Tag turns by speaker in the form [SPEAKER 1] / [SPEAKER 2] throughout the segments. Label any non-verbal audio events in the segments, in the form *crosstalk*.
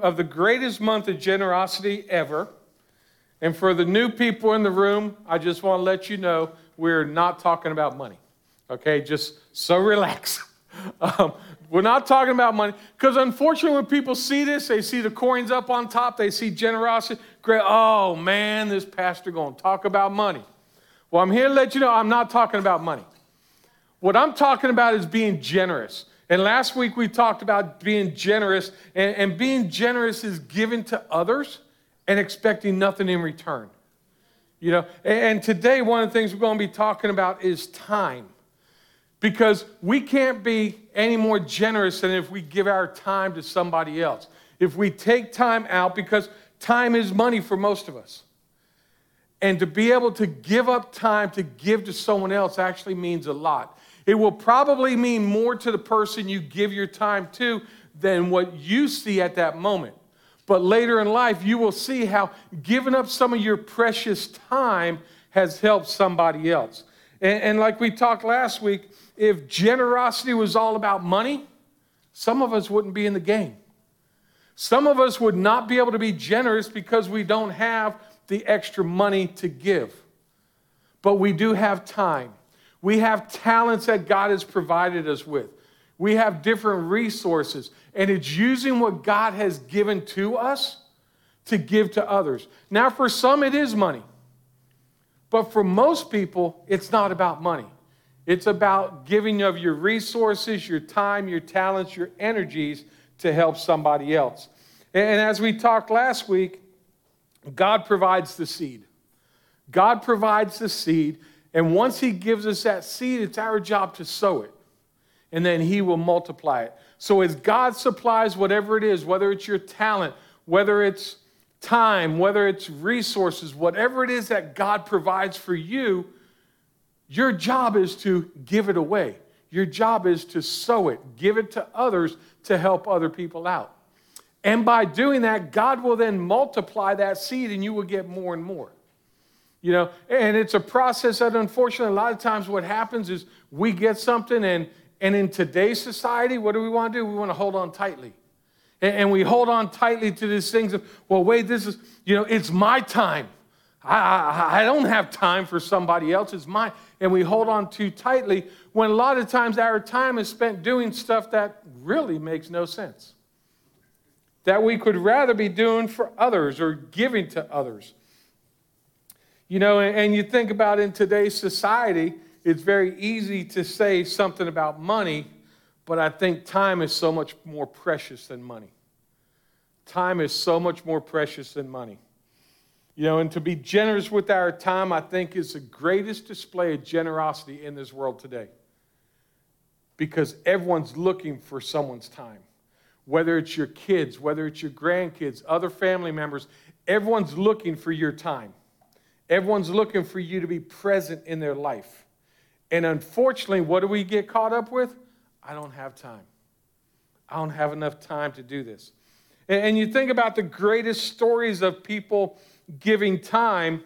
[SPEAKER 1] of the greatest month of generosity ever. And for the new people in the room, I just want to let you know we're not talking about money. Okay, just so relax. *laughs* Um, we're not talking about money because unfortunately, when people see this, they see the coins up on top, they see generosity. Great, oh man, this pastor going to talk about money. Well, I'm here to let you know I'm not talking about money. What I'm talking about is being generous. And last week we talked about being generous, and, and being generous is giving to others and expecting nothing in return. You know, and today one of the things we're going to be talking about is time. Because we can't be any more generous than if we give our time to somebody else. If we take time out, because time is money for most of us. And to be able to give up time to give to someone else actually means a lot. It will probably mean more to the person you give your time to than what you see at that moment. But later in life, you will see how giving up some of your precious time has helped somebody else. And, and like we talked last week, if generosity was all about money, some of us wouldn't be in the game. Some of us would not be able to be generous because we don't have the extra money to give. But we do have time. We have talents that God has provided us with. We have different resources, and it's using what God has given to us to give to others. Now, for some, it is money. But for most people, it's not about money. It's about giving of your resources, your time, your talents, your energies to help somebody else. And as we talked last week, God provides the seed. God provides the seed, and once He gives us that seed, it's our job to sow it, and then He will multiply it. So, as God supplies whatever it is, whether it's your talent, whether it's time, whether it's resources, whatever it is that God provides for you, your job is to give it away. Your job is to sow it, give it to others to help other people out. And by doing that, God will then multiply that seed and you will get more and more. You know, and it's a process that unfortunately a lot of times what happens is we get something and and in today's society, what do we want to do? We want to hold on tightly. And, and we hold on tightly to these things of, well, wait, this is, you know, it's my time. I, I, I don't have time for somebody else. It's. And we hold on too tightly when a lot of times our time is spent doing stuff that really makes no sense that we could rather be doing for others or giving to others. You know, and you think about in today's society, it's very easy to say something about money, but I think time is so much more precious than money. Time is so much more precious than money. You know, and to be generous with our time, I think, is the greatest display of generosity in this world today. Because everyone's looking for someone's time whether it's your kids, whether it's your grandkids, other family members, everyone's looking for your time. Everyone's looking for you to be present in their life. And unfortunately, what do we get caught up with? I don't have time. I don't have enough time to do this. And you think about the greatest stories of people giving time,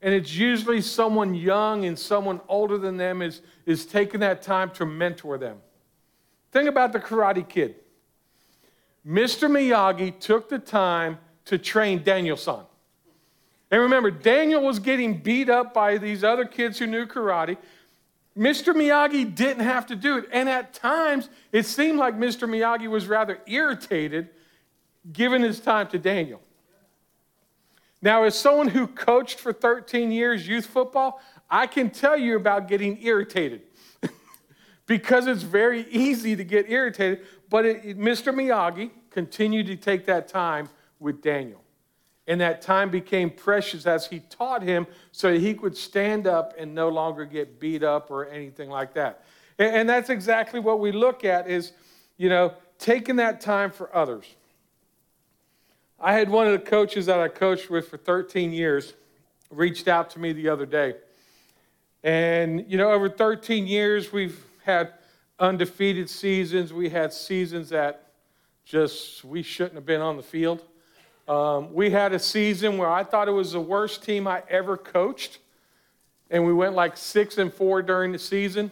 [SPEAKER 1] and it's usually someone young and someone older than them is, is taking that time to mentor them. Think about the Karate Kid. Mr. Miyagi took the time to train Daniel San. And remember, Daniel was getting beat up by these other kids who knew karate. Mr. Miyagi didn't have to do it. And at times, it seemed like Mr. Miyagi was rather irritated giving his time to Daniel. Now, as someone who coached for 13 years youth football, I can tell you about getting irritated *laughs* because it's very easy to get irritated. But it, Mr. Miyagi continued to take that time with Daniel. And that time became precious as he taught him so that he could stand up and no longer get beat up or anything like that. And, and that's exactly what we look at is, you know, taking that time for others. I had one of the coaches that I coached with for 13 years reached out to me the other day. And, you know, over 13 years, we've had undefeated seasons. We had seasons that just we shouldn't have been on the field. Um, we had a season where I thought it was the worst team I ever coached, and we went like six and four during the season.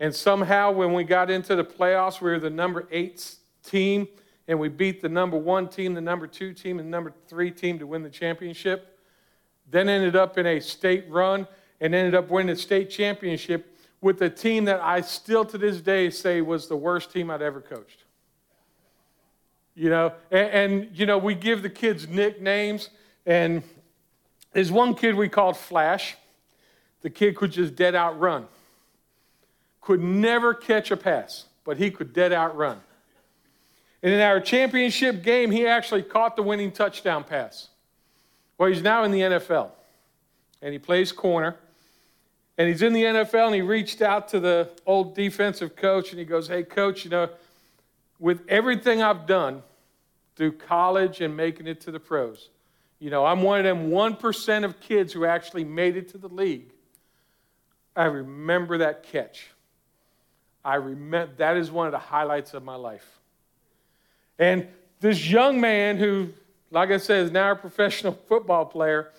[SPEAKER 1] And somehow, when we got into the playoffs, we were the number eight team and we beat the number one team, the number two team, and the number three team to win the championship. Then ended up in a state run and ended up winning the state championship with a team that I still to this day say was the worst team I'd ever coached. You know, and, and you know, we give the kids nicknames, and there's one kid we called Flash. The kid could just dead out run. Could never catch a pass, but he could dead out run. And in our championship game, he actually caught the winning touchdown pass. Well, he's now in the NFL, and he plays corner. And he's in the NFL, and he reached out to the old defensive coach, and he goes, Hey, coach, you know, with everything I've done through college and making it to the pros, you know, I'm one of them 1% of kids who actually made it to the league. I remember that catch. I remember that is one of the highlights of my life. And this young man who, like I said, is now a professional *laughs* football player,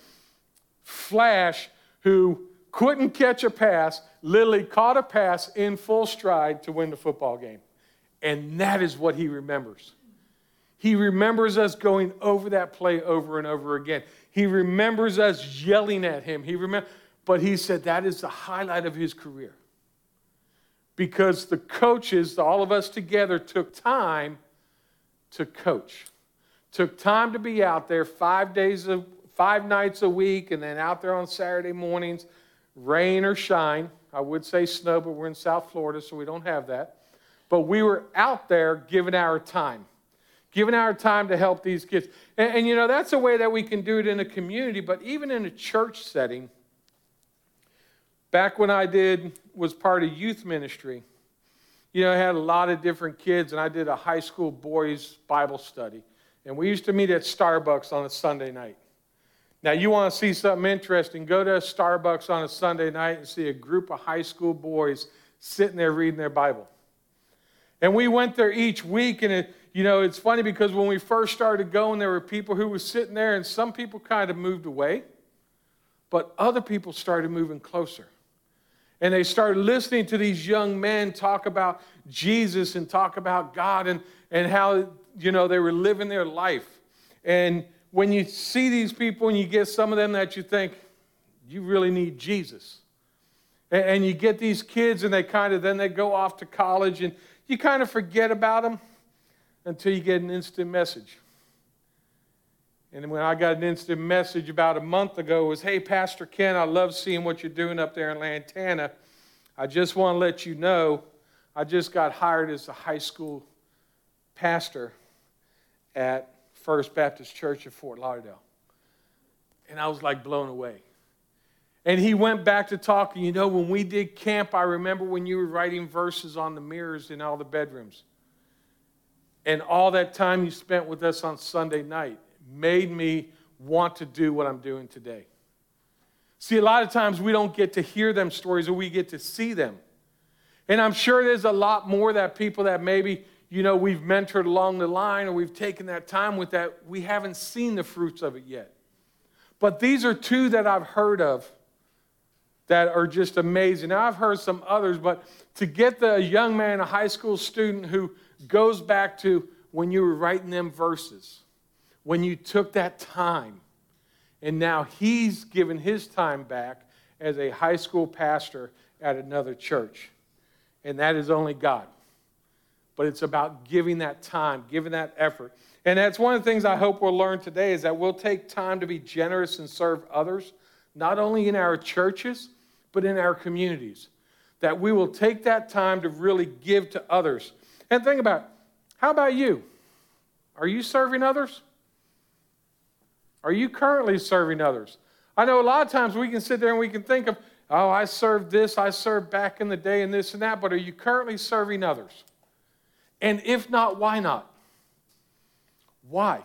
[SPEAKER 1] Flash, who couldn't catch a pass, literally caught a pass in full stride to win the football game. And that is what he remembers. He remembers us going over that play over and over again. He remembers us yelling at him. He remember, but he said that is the highlight of his career. Because the coaches, all of us together, took time to coach. Took time to be out there five days of five nights a week and then out there on Saturday mornings, rain or shine. I would say snow, but we're in South Florida, so we don't have that. But we were out there giving our time, giving our time to help these kids. And, and, you know, that's a way that we can do it in a community, but even in a church setting. Back when I did, was part of youth ministry, you know, I had a lot of different kids, and I did a high school boys' Bible study. And we used to meet at Starbucks on a Sunday night. Now, you want to see something interesting, go to Starbucks on a Sunday night and see a group of high school boys sitting there reading their Bible. And we went there each week, and it, you know, it's funny because when we first started going, there were people who were sitting there, and some people kind of moved away, but other people started moving closer. And they started listening to these young men talk about Jesus and talk about God and, and how, you know, they were living their life. And when you see these people and you get some of them that you think, you really need Jesus. And, and you get these kids and they kind of, then they go off to college and you kind of forget about them until you get an instant message. And when I got an instant message about a month ago, was, hey, Pastor Ken, I love seeing what you're doing up there in Lantana. I just want to let you know I just got hired as a high school pastor at First Baptist Church of Fort Lauderdale. And I was like blown away. And he went back to talking. You know, when we did camp, I remember when you were writing verses on the mirrors in all the bedrooms. And all that time you spent with us on Sunday night made me want to do what I'm doing today. See, a lot of times we don't get to hear them stories or we get to see them. And I'm sure there's a lot more that people that maybe, you know, we've mentored along the line or we've taken that time with that, we haven't seen the fruits of it yet. But these are two that I've heard of that are just amazing. Now, I've heard some others, but to get the young man, a high school student who goes back to when you were writing them verses, when you took that time. And now he's given his time back as a high school pastor at another church. And that is only God. But it's about giving that time, giving that effort. And that's one of the things I hope we'll learn today is that we'll take time to be generous and serve others, not only in our churches, but in our communities. That we will take that time to really give to others. And think about how about you? Are you serving others? Are you currently serving others? I know a lot of times we can sit there and we can think of, oh, I served this, I served back in the day, and this and that, but are you currently serving others? And if not, why not? Why?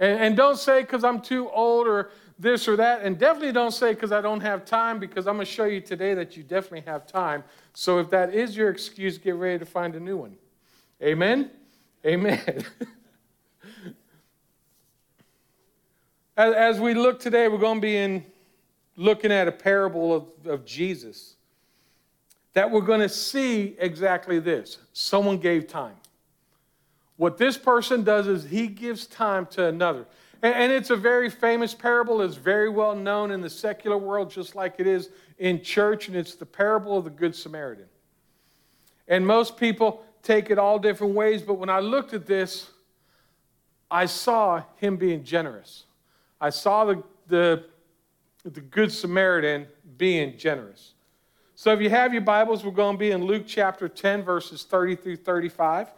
[SPEAKER 1] And, and don't say because I'm too old or this or that, and definitely don't say because I don't have time, because I'm going to show you today that you definitely have time. So if that is your excuse, get ready to find a new one. Amen? Amen. *laughs* As, we look today, we're going to be in looking at a parable of, of Jesus that we're going to see exactly this someone gave time. What this person does is he gives time to another. And, it's a very famous parable. It's very well known in the secular world, just like it is in church, and it's the parable of the Good Samaritan. And most people take it all different ways, but when I looked at this, I saw him being generous. I saw the, the, the Good Samaritan being generous. So if you have your Bibles, we're going to be in Luke chapter 10, verses 30 through 35.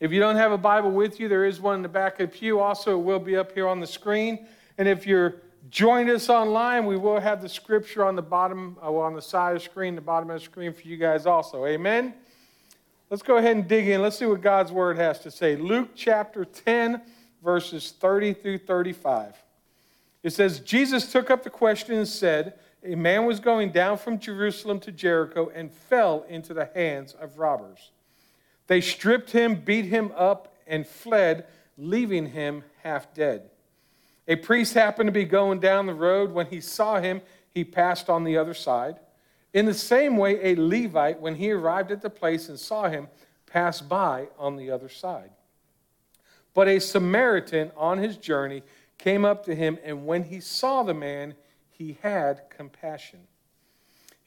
[SPEAKER 1] If you don't have a Bible with you, there is one in the back of the pew. Also, it will be up here on the screen. And if you're joining us online, we will have the scripture on the bottom, uh, on the side of the screen, the bottom of the screen for you guys also. Amen. Let's go ahead and dig in. Let's see what God's word has to say. Luke chapter 10, verses 30 through 35. It says, Jesus took up the question and said, A man was going down from Jerusalem to Jericho and fell into the hands of robbers. They stripped him, beat him up, and fled, leaving him half dead. A priest happened to be going down the road. When he saw him, he passed on the other side. In the same way, a Levite, when he arrived at the place and saw him, passed by on the other side. But a Samaritan on his journey came up to him, and when he saw the man, he had compassion.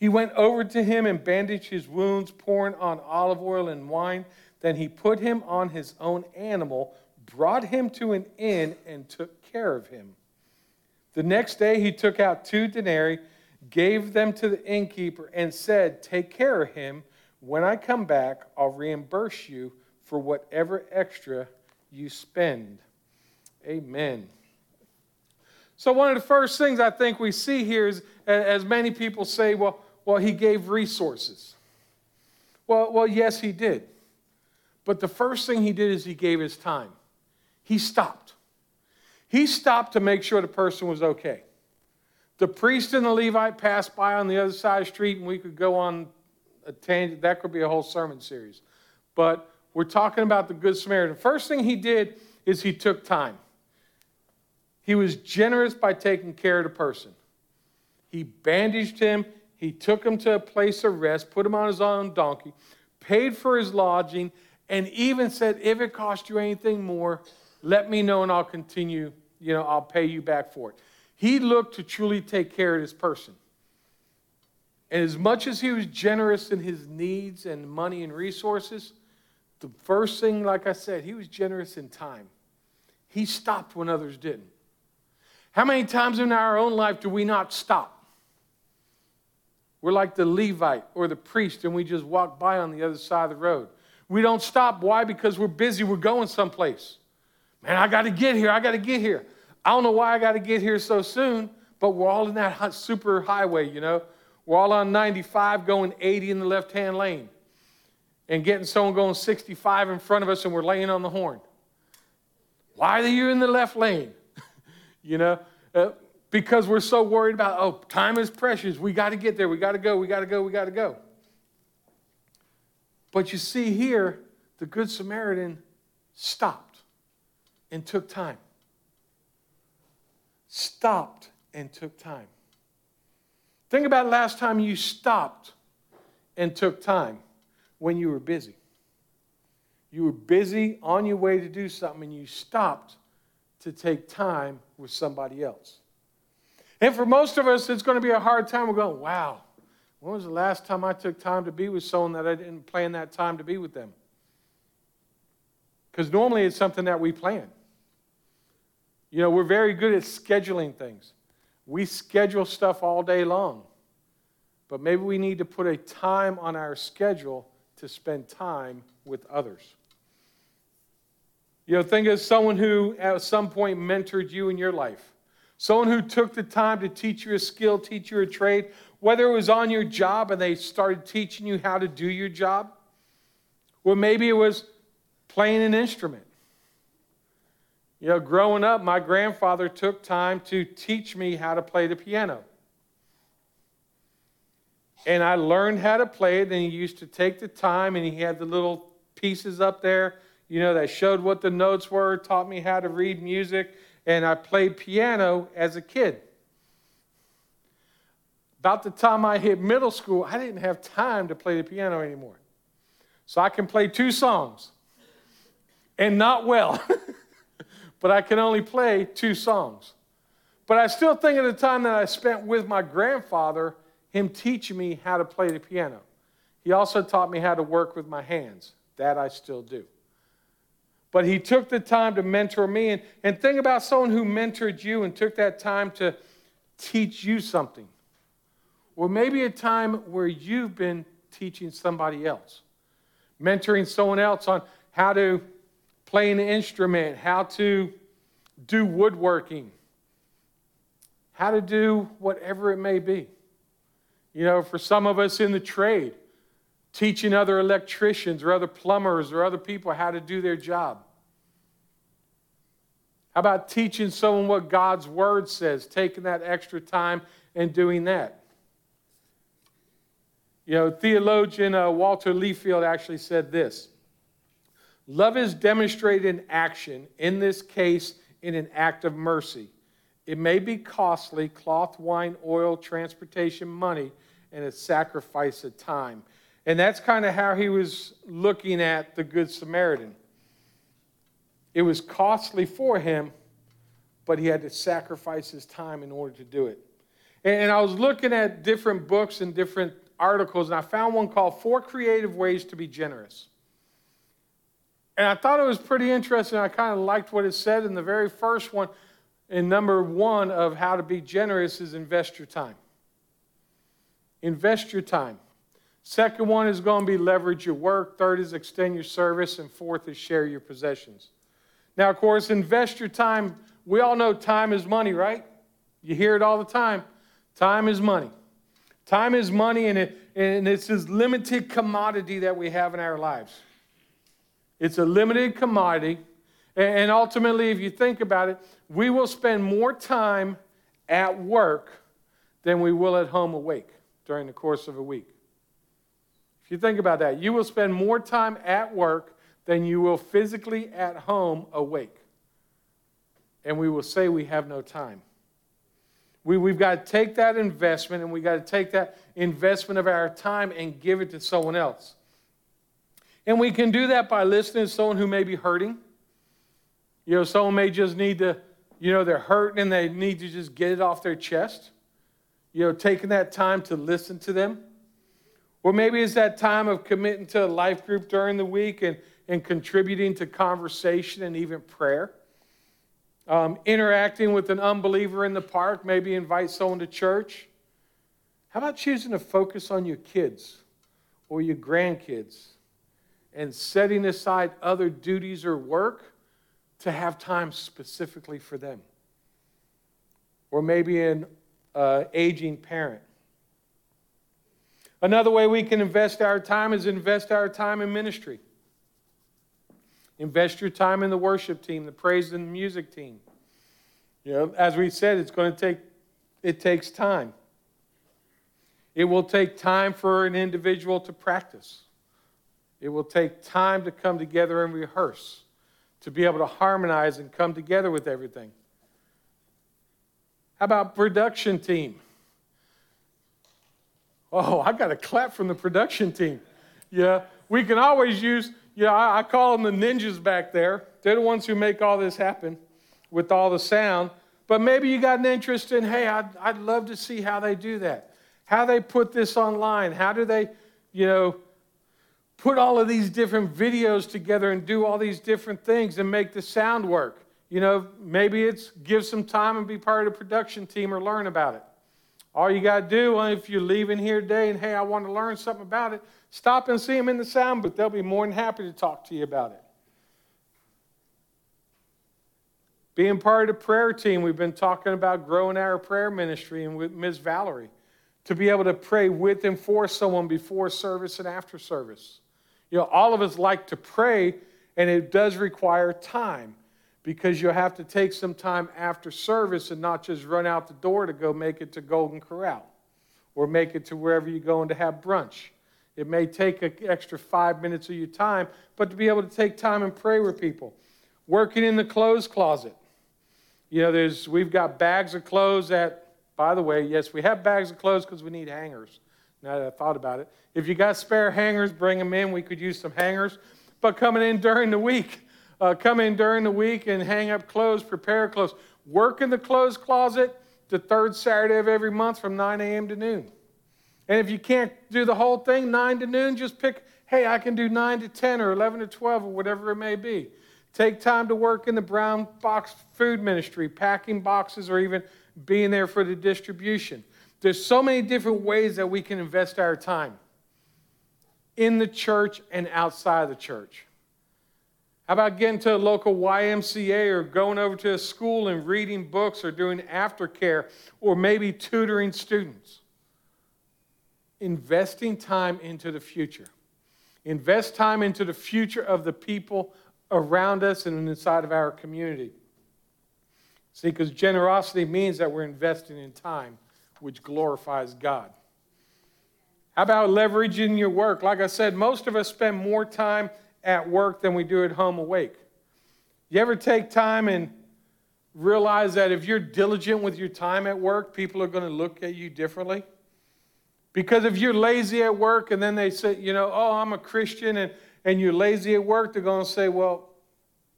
[SPEAKER 1] He went over to him and bandaged his wounds, pouring on olive oil and wine. Then he put him on his own animal, brought him to an inn, and took care of him. The next day he took out two denarii, gave them to the innkeeper, and said, Take care of him. When I come back, I'll reimburse you for whatever extra you spend. Amen. So, one of the first things I think we see here is, as many people say, well, well, he gave resources. Well, well, yes, he did. But the first thing he did is he gave his time. He stopped. He stopped to make sure the person was okay. The priest and the Levite passed by on the other side of the street, and we could go on a tangent. That could be a whole sermon series. But we're talking about the Good Samaritan. First thing he did is he took time. He was generous by taking care of the person. He bandaged him, he took him to a place of rest, put him on his own donkey, paid for his lodging, and even said, if it costs you anything more, let me know and I'll continue, you know, I'll pay you back for it. He looked to truly take care of this person. And as much as he was generous in his needs and money and resources, the first thing, like I said, he was generous in time. He stopped when others didn't. How many times in our own life do we not stop? We're like the Levite or the priest, and we just walk by on the other side of the road. We don't stop. Why? Because we're busy. We're going someplace. Man, I got to get here. I got to get here. I don't know why I got to get here so soon, but we're all in that super highway, you know. We're all on 95 going 80 in the left hand lane and getting someone going 65 in front of us and we're laying on the horn. Why are you in the left lane? *laughs* you know, uh, because we're so worried about, oh, time is precious. We got to get there. We got to go. We got to go. We got to go. But you see here, the Good Samaritan stopped and took time. Stopped and took time. Think about last time you stopped and took time when you were busy. You were busy on your way to do something and you stopped to take time with somebody else. And for most of us, it's going to be a hard time. We're going, wow, when was the last time I took time to be with someone that I didn't plan that time to be with them? Because normally it's something that we plan. You know, we're very good at scheduling things. We schedule stuff all day long. But maybe we need to put a time on our schedule to spend time with others. You know, think of someone who at some point mentored you in your life. Someone who took the time to teach you a skill, teach you a trade, whether it was on your job and they started teaching you how to do your job, or maybe it was playing an instrument. You know, growing up, my grandfather took time to teach me how to play the piano. And I learned how to play it, and he used to take the time, and he had the little pieces up there, you know, that showed what the notes were, taught me how to read music and I played piano as a kid. About the time I hit middle school, I didn't have time to play the piano anymore. So I can play two songs. and not well. *laughs* but I can only play two songs. But I still think of the time that I spent with my grandfather, him teaching me how to play the piano. He also taught me how to work with my hands. That I still do. But he took the time to mentor me. And, and think about someone who mentored you and took that time to teach you something. Or maybe a time where you've been teaching somebody else, mentoring someone else on how to play an instrument, how to do woodworking, how to do whatever it may be. You know, for some of us in the trade, teaching other electricians or other plumbers or other people how to do their job. How about teaching someone what God's word says, taking that extra time and doing that? You know, theologian uh, Walter Liefeld actually said this Love is demonstrated in action, in this case, in an act of mercy. It may be costly cloth, wine, oil, transportation, money, and a sacrifice of time. And that's kind of how he was looking at the Good Samaritan. It was costly for him, but he had to sacrifice his time in order to do it. And I was looking at different books and different articles, and I found one called Four Creative Ways to Be Generous. And I thought it was pretty interesting. I kind of liked what it said in the very first one. In number one of how to be generous is invest your time. Invest your time. Second one is going to be leverage your work. Third is extend your service. And fourth is share your possessions. Now, of course, invest your time. We all know time is money, right? You hear it all the time. Time is money. Time is money, and, it, and it's this limited commodity that we have in our lives. It's a limited commodity. And ultimately, if you think about it, we will spend more time at work than we will at home awake during the course of a week. You think about that, you will spend more time at work than you will physically at home awake. And we will say we have no time. We, we've got to take that investment and we've got to take that investment of our time and give it to someone else. And we can do that by listening to someone who may be hurting. You know, someone may just need to, you know, they're hurting and they need to just get it off their chest. You know, taking that time to listen to them. Or maybe it's that time of committing to a life group during the week and, and contributing to conversation and even prayer. Um, interacting with an unbeliever in the park, maybe invite someone to church. How about choosing to focus on your kids or your grandkids and setting aside other duties or work to have time specifically for them? Or maybe an uh, aging parent Another way we can invest our time is invest our time in ministry. Invest your time in the worship team, the praise and music team. You know, as we said, it's going to take it takes time. It will take time for an individual to practice. It will take time to come together and rehearse, to be able to harmonize and come together with everything. How about production team? Oh, I got a clap from the production team. Yeah, we can always use, yeah, I, I call them the ninjas back there. They're the ones who make all this happen with all the sound. But maybe you got an interest in, hey, I'd, I'd love to see how they do that. How they put this online. How do they, you know, put all of these different videos together and do all these different things and make the sound work. You know, maybe it's give some time and be part of the production team or learn about it. All you got to do if you're leaving here today and, hey, I want to learn something about it, stop and see them in the sound booth. They'll be more than happy to talk to you about it. Being part of the prayer team, we've been talking about growing our prayer ministry and with Ms. Valerie to be able to pray with and for someone before service and after service. You know, all of us like to pray, and it does require time because you'll have to take some time after service and not just run out the door to go make it to Golden Corral or make it to wherever you're going to have brunch. It may take an extra five minutes of your time, but to be able to take time and pray with people. Working in the clothes closet. You know, there's we've got bags of clothes that, by the way, yes, we have bags of clothes because we need hangers. Now that I thought about it. If you got spare hangers, bring them in. We could use some hangers. But coming in during the week, uh, come in during the week and hang up clothes, prepare clothes. Work in the clothes closet the third Saturday of every month from 9 a.m. to noon. And if you can't do the whole thing, 9 to noon, just pick, hey, I can do 9 to 10 or 11 to 12 or whatever it may be. Take time to work in the brown box food ministry, packing boxes, or even being there for the distribution. There's so many different ways that we can invest our time in the church and outside of the church. How about getting to a local YMCA or going over to a school and reading books or doing aftercare or maybe tutoring students? Investing time into the future. Invest time into the future of the people around us and inside of our community. See, because generosity means that we're investing in time, which glorifies God. How about leveraging your work? Like I said, most of us spend more time at work than we do at home awake. You ever take time and realize that if you're diligent with your time at work, people are going to look at you differently? Because if you're lazy at work and then they say, you know, oh, I'm a Christian and, and you're lazy at work, they're going to say, well,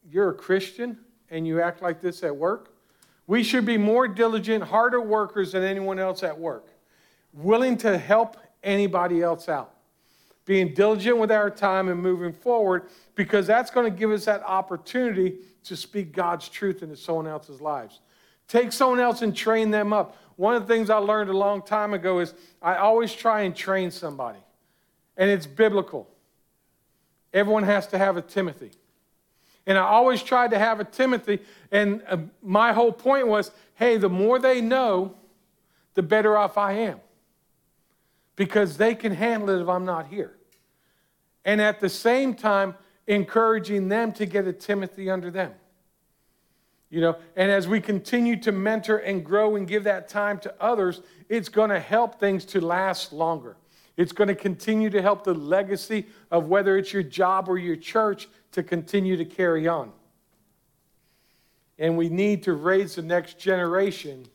[SPEAKER 1] you're a Christian and you act like this at work? We should be more diligent, harder workers than anyone else at work, willing to help anybody else out being diligent with our time and moving forward because that's going to give us that opportunity to speak God's truth into someone else's lives. Take someone else and train them up. One of the things I learned a long time ago is I always try and train somebody, and it's biblical. Everyone has to have a Timothy. And I always tried to have a Timothy, and uh, my whole point was hey, the more they know, the better off I am because they can handle it if I'm not here. And at the same time, encouraging them to get a Timothy under them. You know, and as we continue to mentor and grow and give that time to others, it's going to help things to last longer. It's going to continue to help the legacy of whether it's your job or your church to continue to carry on. And we need to raise the next generation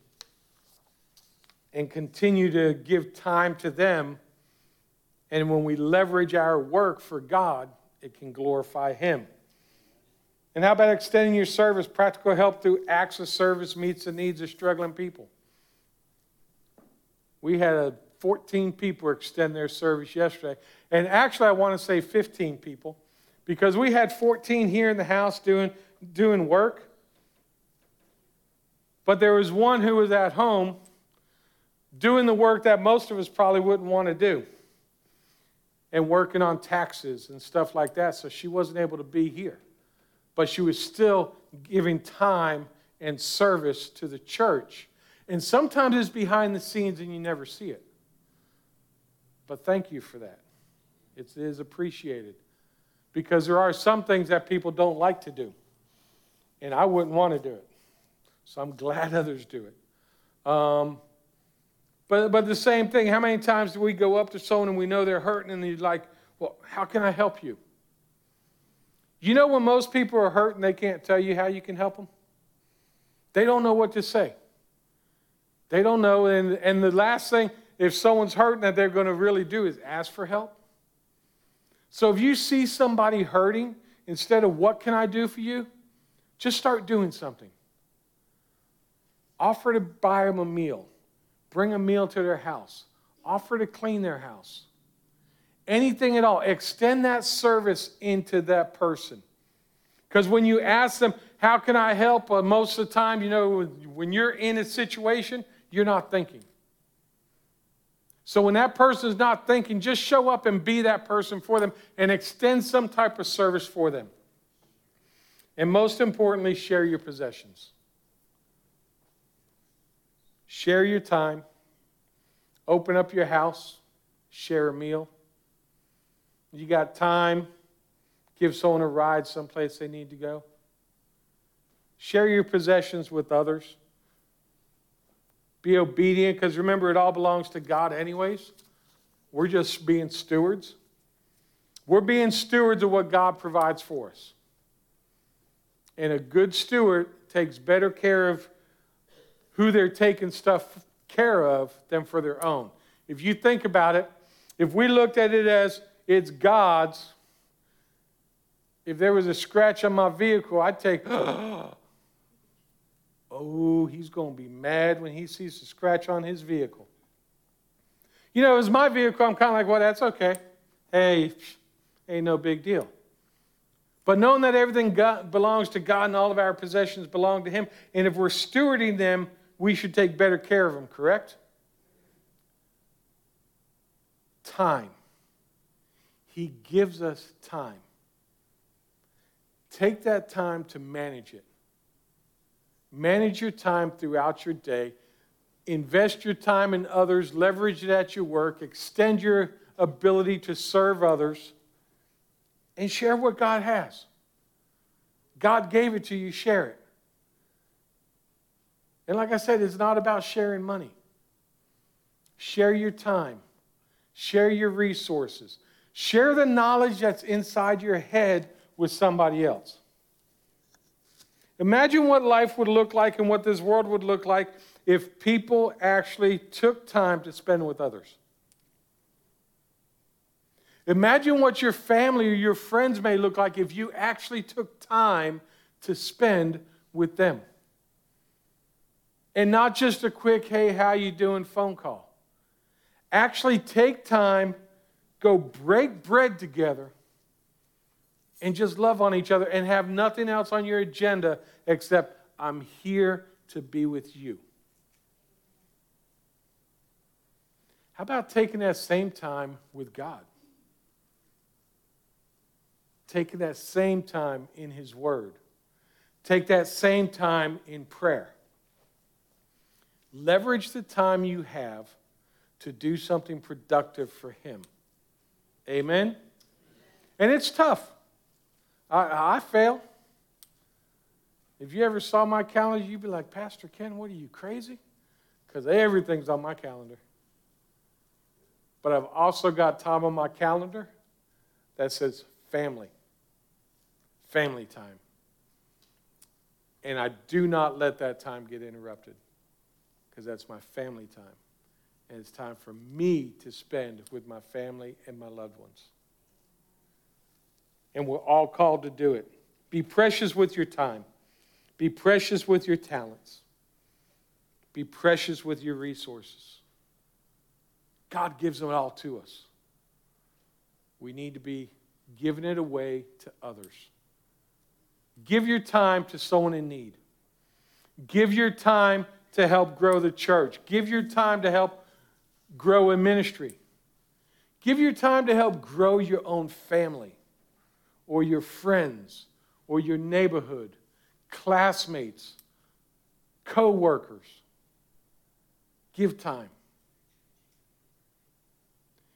[SPEAKER 1] and continue to give time to them. And when we leverage our work for God, it can glorify Him. And how about extending your service? Practical help through acts of service meets the needs of struggling people. We had 14 people extend their service yesterday. And actually, I want to say 15 people because we had 14 here in the house doing, doing work. But there was one who was at home doing the work that most of us probably wouldn't want to do and working on taxes and stuff like that. So she wasn't able to be here. But she was still giving time and service to the church. And sometimes it's behind the scenes and you never see it. But thank you for that. It is appreciated. Because there are some things that people don't like to do. And I wouldn't want to do it. So I'm glad *laughs* others do it. Um, but, but the same thing, how many times do we go up to someone and we know they're hurting and you're like, well, how can I help you? You know when most people are hurt and they can't tell you how you can help them? They don't know what to say. They don't know. And, and the last thing, if someone's hurting, that they're going to really do is ask for help. So if you see somebody hurting, instead of what can I do for you, just start doing something. Offer to buy them a meal bring a meal to their house, offer to clean their house. Anything at all. Extend that service into that person. Because when you ask them, How can I help? Uh, most of the time, you know, when you're in a situation, you're not thinking. So when that person's not thinking, just show up and be that person for them and extend some type of service for them. And most importantly, share your possessions. Share your time. Open up your house. Share a meal. You got time. Give someone a ride someplace they need to go. Share your possessions with others. Be obedient because remember, it all belongs to God, anyways. We're just being stewards. We're being stewards of what God provides for us. And a good steward takes better care of who they're taking stuff care of than for their own. If you think about it, if we looked at it as it's God's, if there was a scratch on my vehicle, I'd take, *gasps* oh, he's going to be mad when he sees the scratch on his vehicle. You know, as my vehicle, I'm kind of like, well, that's okay. Hey, ain't no big deal. But knowing that everything belongs to God and all of our possessions belong to Him, and if we're stewarding them, we should take better care of them, correct? Time. He gives us time. Take that time to manage it. Manage your time throughout your day. Invest your time in others, leverage it at your work, extend your ability to serve others, and share what God has. God gave it to you, share it. And like I said, it's not about sharing money. Share your time, share your resources, share the knowledge that's inside your head with somebody else. Imagine what life would look like and what this world would look like if people actually took time to spend with others. Imagine what your family or your friends may look like if you actually took time to spend with them. And not just a quick, hey, how you doing phone call. Actually take time, go break bread together, and just love on each other and have nothing else on your agenda except I'm here to be with you. How about taking that same time with God? Taking that same time in His Word. Take that same time in prayer. Leverage the time you have to do something productive for Him. Amen? And it's tough. I, I fail. If you ever saw my calendar, you'd be like, Pastor Ken, what are you, crazy? Because everything's on my calendar. But I've also got time on my calendar that says family, family time. And I do not let that time get interrupted because that's my family time. And it's time for me to spend with my family and my loved ones and we're all called to do it. Be precious with your time, be precious with your talents, be precious with your resources. God gives them all to us. We need to be giving it away to others. Give your time to someone in need. Give your time to help grow the church. Give your time to help grow a ministry. Give your time to help grow your own family or your friends or your neighborhood, classmates, co workers. Give time.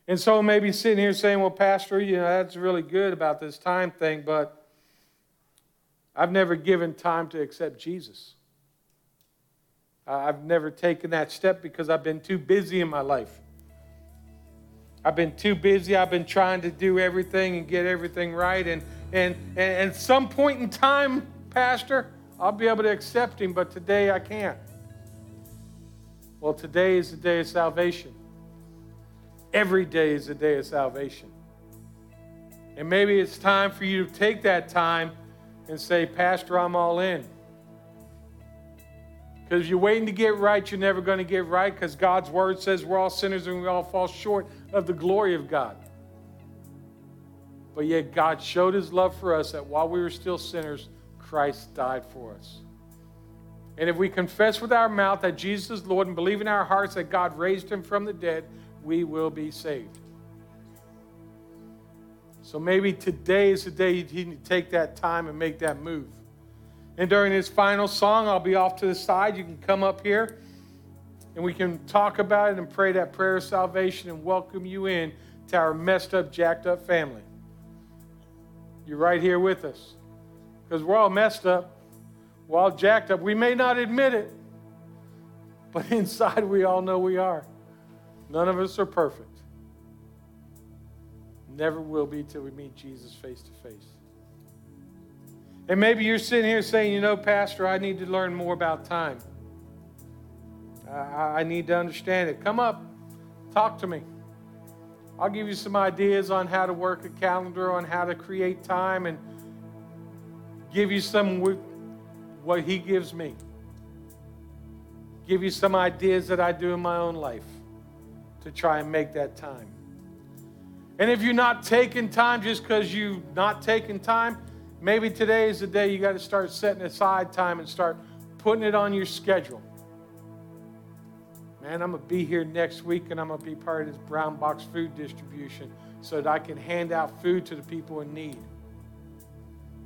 [SPEAKER 1] And so maybe sitting here saying, well, Pastor, you know, that's really good about this time thing, but I've never given time to accept Jesus. I've never taken that step because I've been too busy in my life. I've been too busy. I've been trying to do everything and get everything right. And, and, and at some point in time, Pastor, I'll be able to accept him, but today I can't. Well, today is the day of salvation. Every day is the day of salvation. And maybe it's time for you to take that time and say, Pastor, I'm all in. Because if you're waiting to get right, you're never going to get right because God's word says we're all sinners and we all fall short of the glory of God. But yet, God showed his love for us that while we were still sinners, Christ died for us. And if we confess with our mouth that Jesus is Lord and believe in our hearts that God raised him from the dead, we will be saved. So maybe today is the day you need to take that time and make that move. And during this final song, I'll be off to the side. You can come up here and we can talk about it and pray that prayer of salvation and welcome you in to our messed up, jacked up family. You're right here with us because we're all messed up, we're all jacked up. We may not admit it, but *laughs* inside we all know we are. None of us are perfect. Never will be till we meet Jesus face to face. And maybe you're sitting here saying, you know, Pastor, I need to learn more about time. I, I need to understand it. Come up, talk to me. I'll give you some ideas on how to work a calendar, on how to create time, and, give you some what He gives me, give you some ideas that I do in my own life to try and make that time. And if you're not taking time just because you're not taking time, maybe today is the day you got to start setting aside time and start putting it on your schedule. Man, I'm going to be here next week and I'm going to be part of this brown box food distribution so that I can hand out food to the people in need.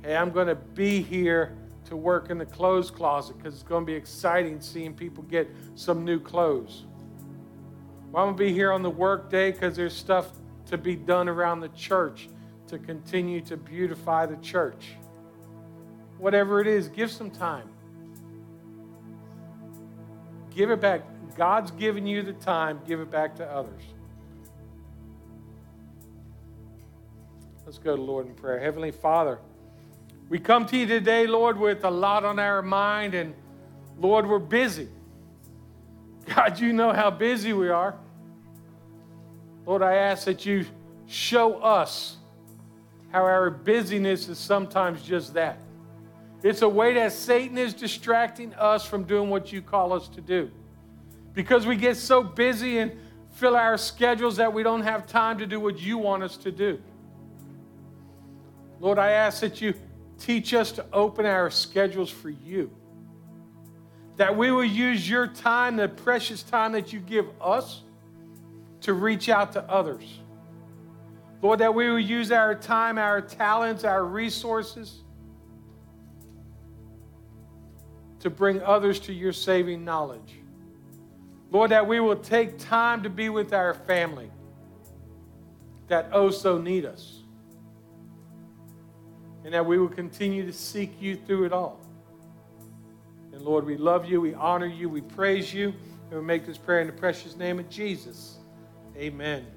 [SPEAKER 1] Hey, I'm going to be here to work in the clothes closet because it's going to be exciting seeing people get some new clothes. Well, I'm going to be here on the work day because there's stuff to be done around the church to continue to beautify the church. Whatever it is, give some time. Give it back. God's given you the time, give it back to others. Let's go to Lord in prayer. Heavenly Father, we come to you today, Lord, with a lot on our mind, and Lord, we're busy. God, you know how busy we are. Lord, I ask that you show us how our busyness is sometimes just that. It's a way that Satan is distracting us from doing what you call us to do. Because we get so busy and fill our schedules that we don't have time to do what you want us to do. Lord, I ask that you teach us to open our schedules for you. That we will use your time, the precious time that you give us, to reach out to others. Lord, that we will use our time, our talents, our resources to bring others to your saving knowledge. Lord, that we will take time to be with our family that oh so need us. And that we will continue to seek you through it all. And Lord, we love you, we honor you, we praise you, and we make this prayer in the precious name of Jesus. Amen.